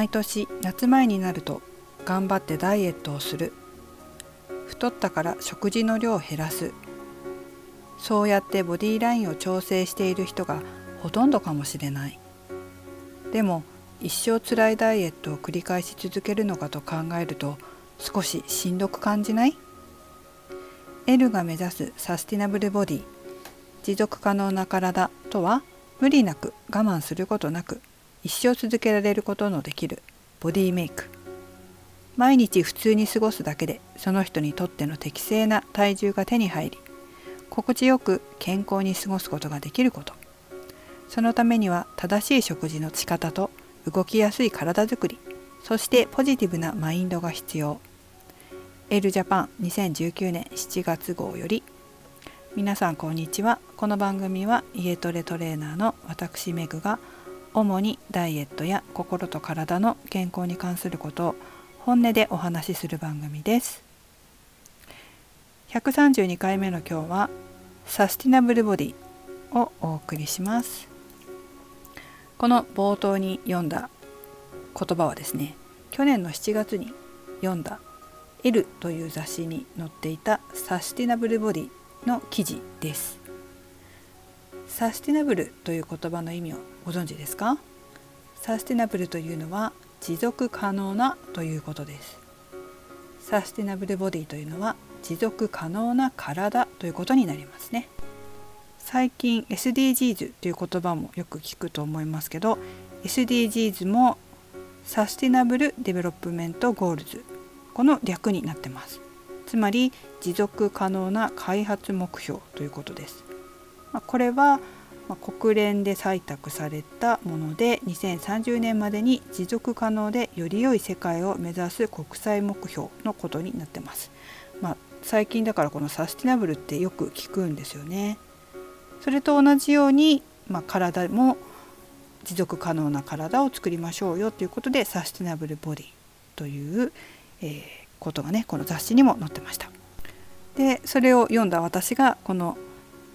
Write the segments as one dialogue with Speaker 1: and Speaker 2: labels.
Speaker 1: 毎年夏前になると頑張ってダイエットをする。太ったから食事の量を減らす。そうやってボディーラインを調整している人がほとんどかもしれない。でも一生つらいダイエットを繰り返し続けるのかと考えると少ししんどく感じない ?L が目指すサスティナブルボディ。持続可能な体とは無理なく我慢することなく。一生続けられることのできるボディメイク。毎日普通に過ごすだけでその人にとっての適正な体重が手に入り心地よく健康に過ごすことができること。そのためには正しい食事の仕方と動きやすい体づくりそしてポジティブなマインドが必要。L ジャパン2019年7月号より皆さんこんにちは。この番組は家トレトレーナーの私メグが主にダイエットや心と体の健康に関することを本音でお話しする番組です。132回目の今日はサスティナブルボディをお送りします。この冒頭に読んだ言葉はですね去年の7月に読んだ「L」という雑誌に載っていたサスティナブルボディの記事です。サスティナブルという言葉の意味をご存知ですか？サステナブルというのは持続可能なということです。サステナブルボディというのは持続可能な体ということになりますね。最近 SDGs という言葉もよく聞くと思いますけど SDGs もSustainable Development Goals この略になってます。つまり持続可能な開発目標ということです、まこれはま国連で採択されたもので2030年までに持続可能でより良い世界を目指す国際目標のことになってます、まあ、最近だからこのサスティナブルってよく聞くんですよねそれと同じように、まあ、体も持続可能な体を作りましょうよということでサスティナブルボディという、えー、ことがねこの雑誌にも載ってました。でそれを読んだ私がこの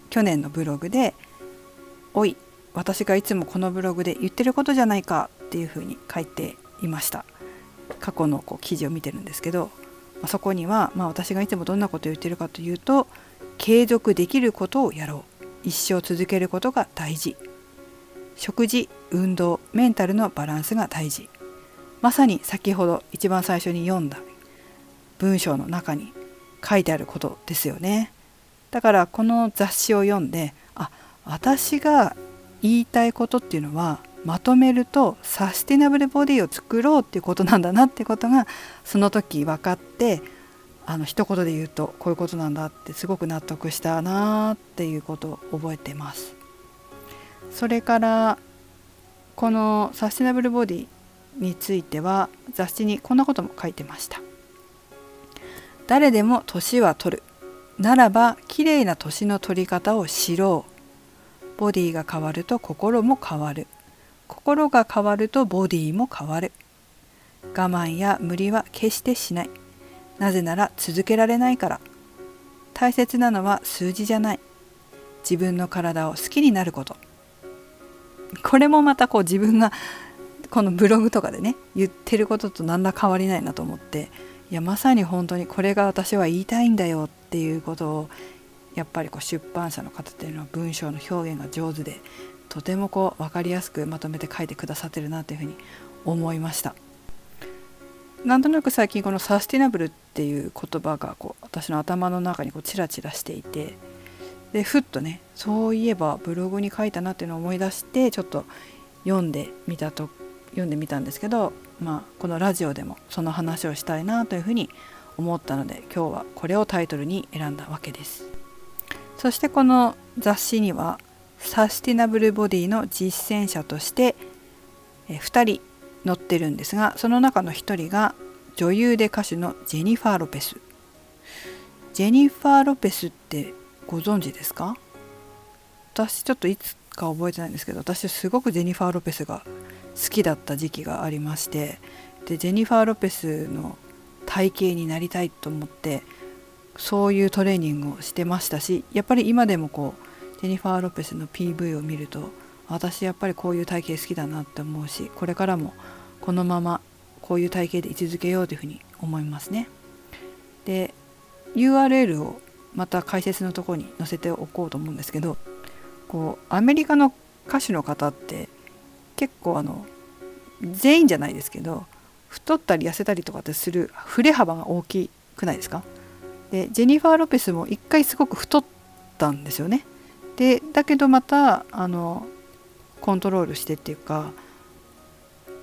Speaker 1: 去年のブログで「おい私がいつもこのブログで言ってることじゃないか」っていうふうに書いていました。過去のこう記事を見てるんですけど、まあ、そこには、まあ、私がいつもどんなことを言ってるかというと継続できることをやろう。一生続けることが大事。食事運動メンタルのバランスが大事。まさに先ほど一番最初に読んだ文章の中に書いてあることですよね。だからこの雑誌を読んで私が言いたいことっていうのはまとめるとサスティナブルボディを作ろうっていうことなんだなってことがその時分かってあの一言で言うとこういうことなんだってすごく納得したなっていうことを覚えてます。それからこのサステナブルボディについては雑誌にこんなことも書いてました。誰でも年は取る。ならばきれいな年の取り方を知ろう。ボディが変わると心も変わる。心が変わるとボディも変わる。我慢や無理は決してしない。なぜなら続けられないから大切なのは数字じゃない自分の体を好きになることこれもまたこう自分がこのブログとかでね言ってることと何ら変わりないなと思っていやまさに本当にこれが私は言いたいんだよっていうことをやっぱりこう出版社の方っていうのは文章の表現が上手でとてもこう分かりやすくまとめて書いてくださってるなというふうに思いました。なんとなく最近このサスティナブルっていう言葉がこう私の頭の中にこうチラチラしていてでふっとねそういえばブログに書いたなっていうのを思い出してちょっと読んでみたと読んでみたんですけど、まあ、このラジオでもその話をしたいなというふうに思ったので今日はこれをタイトルに選んだわけですそしてこの雑誌にはサスティナブルボディの実践者として2人載ってるんですがその中の一人が女優で歌手のジェニファー・ロペス。ジェニファー・ロペスってご存知ですか？私ちょっといつか覚えてないんですけど私すごくジェニファー・ロペスが好きだった時期がありましてでジェニファー・ロペスの体型になりたいと思ってそういうトレーニングをしてましたしやっぱり今でもこうジェニファー・ロペスの PV を見ると私やっぱりこういう体型好きだなって思うしこれからもこのままこういう体型で居続けようというふうに思いますね。で URL をまた解説のところに載せておこうと思うんですけどこうアメリカの歌手の方って結構あの全員じゃないですけど太ったり痩せたりとかってする振れ幅が大きくないですか？でジェニファー・ロペスも一回すごく太ったんですよね。でだけどまたあのコントロールしてっていうか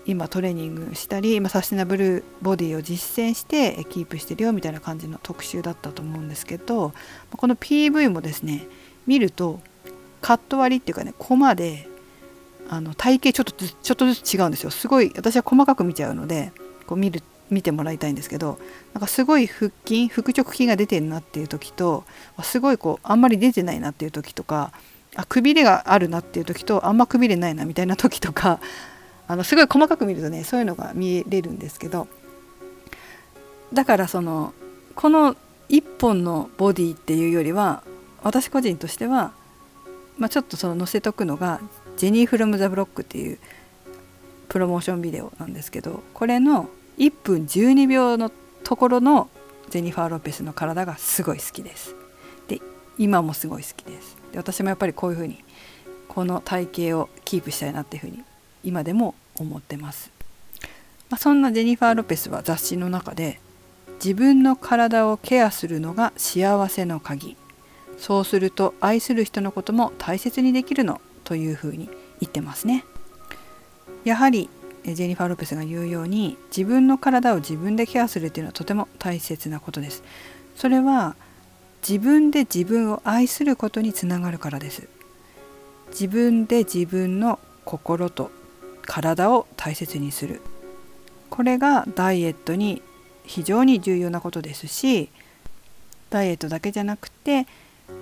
Speaker 1: 今トレーニングしたり今サステナブルボディを実践してキープしてるよみたいな感じの特集だったと思うんですけどこの PV もですね見るとカット割りっていうかねコマであの体型ちょっとちょっとずつ違うんですよすごい私は細かく見ちゃうのでこう見る見てもらいたいんですけどなんかすごい腹筋腹直筋が出てるなっていう時とすごいこうあんまり出てないなっていう時とかあくびれがあるなっていう時とあんまくびれないなみたいな時とか あのすごい細かく見るとねそういうのが見れるんですけどだからそのこの1本のボディっていうよりは私個人としては、まあ、ちょっとその載せとくのが「ジェニー・フロム・ザ・ブロック」っていうプロモーションビデオなんですけどこれの1分12秒のところのジェニファー・ロペスの体がすごい好きです。で今もすごい好きです。で私もやっぱりこういうふうにこの体型をキープしたいなっていうふうに今でも思ってます。まあ、そんなジェニファー・ロペスは雑誌の中で自分の体をケアするのが幸せの鍵そうすると愛する人のことも大切にできるのというふうに言ってますねやはりジェニファー・ロペスが言うように自分の体を自分でケアするというのはとても大切なことです。それは自分で自分を愛することにつながるからです。自分で自分の心と体を大切にする。これがダイエットに非常に重要なことですしダイエットだけじゃなくて、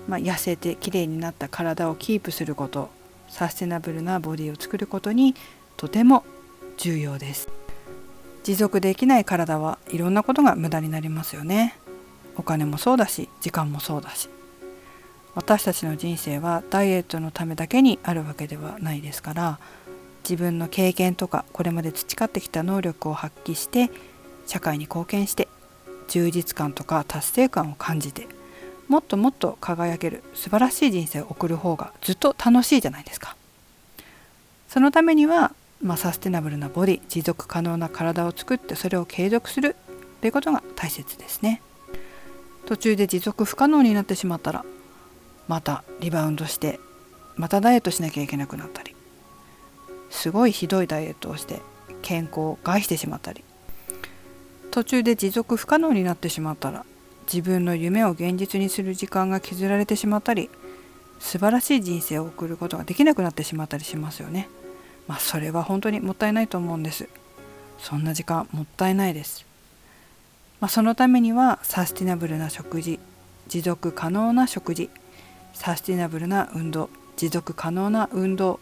Speaker 1: まあ、痩せてきれいになった体をキープすることサステナブルなボディを作ることにとても重要です。持続できない体はいろんなことが無駄になりますよね。お金もそうだし時間もそうだし。私たちの人生はダイエットのためだけにあるわけではないですから自分の経験とかこれまで培ってきた能力を発揮して社会に貢献して充実感とか達成感を感じてもっともっと輝ける素晴らしい人生を送る方がずっと楽しいじゃないですか。そのためには、まあ、サステナブルなボディ持続可能な体を作ってそれを継続するということが大切ですね途中で持続不可能になってしまったらまたリバウンドしてまたダイエットしなきゃいけなくなったりすごいひどいダイエットをして健康を害してしまったり途中で持続不可能になってしまったら自分の夢を現実にする時間が削られてしまったり素晴らしい人生を送ることができなくなってしまったりしますよね。まあそれは本当にもったいないと思うんです。そんな時間もったいないです。まあ、そのためにはサスティナブルな食事持続可能な食事サスティナブルな運動持続可能な運動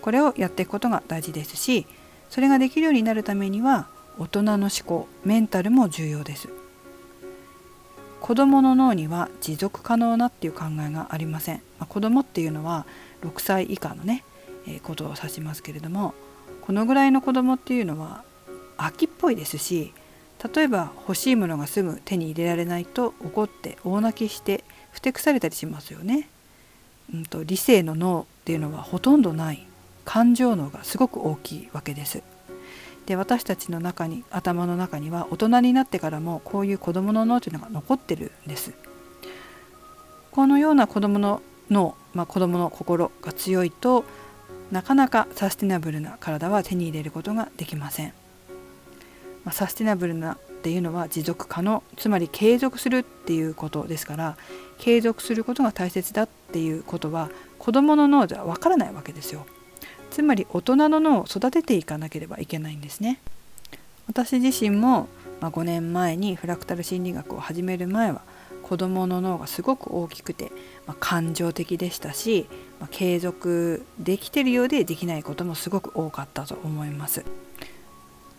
Speaker 1: これをやっていくことが大事ですしそれができるようになるためには大人の思考メンタルも重要です子どもの脳には持続可能なっていう考えがありません、まあ、子どもっていうのは6歳以下のね、ことを指しますけれどもこのぐらいの子どもっていうのは秋っぽいですし例えば欲しいものがすぐ手に入れられないと怒って大泣きしてふてくされたりしますよね。うんと理性の脳っていうのはほとんどない感情脳がすごく大きいわけです。で私たちの中に頭の中には大人になってからもこういう子どもの脳というのが残ってるんです。このような子どもの脳、まあ、子どもの心が強いとなかなかサスティナブルな体は手に入れることができません。まあ、サスティナブルなっていうのは持続可能つまり継続するっていうことですから継続することが大切だっていうことは子どもの脳ではわからないわけですよ。つまり大人の脳を育てていかなければいけないんですね。私自身も、まあ、5年前にフラクタル心理学を始める前は子どもの脳がすごく大きくて、まあ、感情的でしたし、まあ、継続できてるようでできないこともすごく多かったと思います。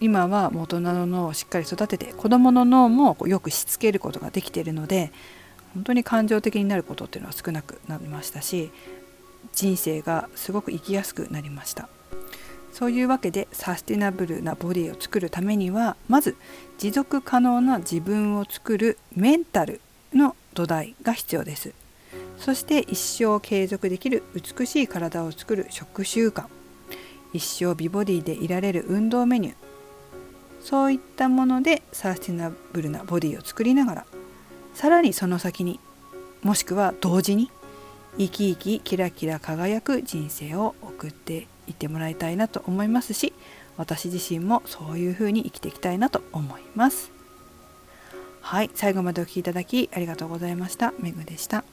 Speaker 1: 今は大人の脳をしっかり育てて子どもの脳もよくしつけることができているので本当に感情的になることっていうのは少なくなりましたし人生がすごく生きやすくなりましたそういうわけでサスティナブルなボディを作るためにはまず持続可能な自分を作るメンタル土台が必要です。そして一生継続できる美しい体を作る食習慣。一生美ボディでいられる運動メニュー。そういったものでサスティナブルなボディを作りながらさらにその先にもしくは同時に生き生きキラキラ輝く人生を送っていってもらいたいなと思いますし私自身もそういうふうに生きていきたいなと思います。はい最後までお聴きいただきありがとうございました。めぐでした。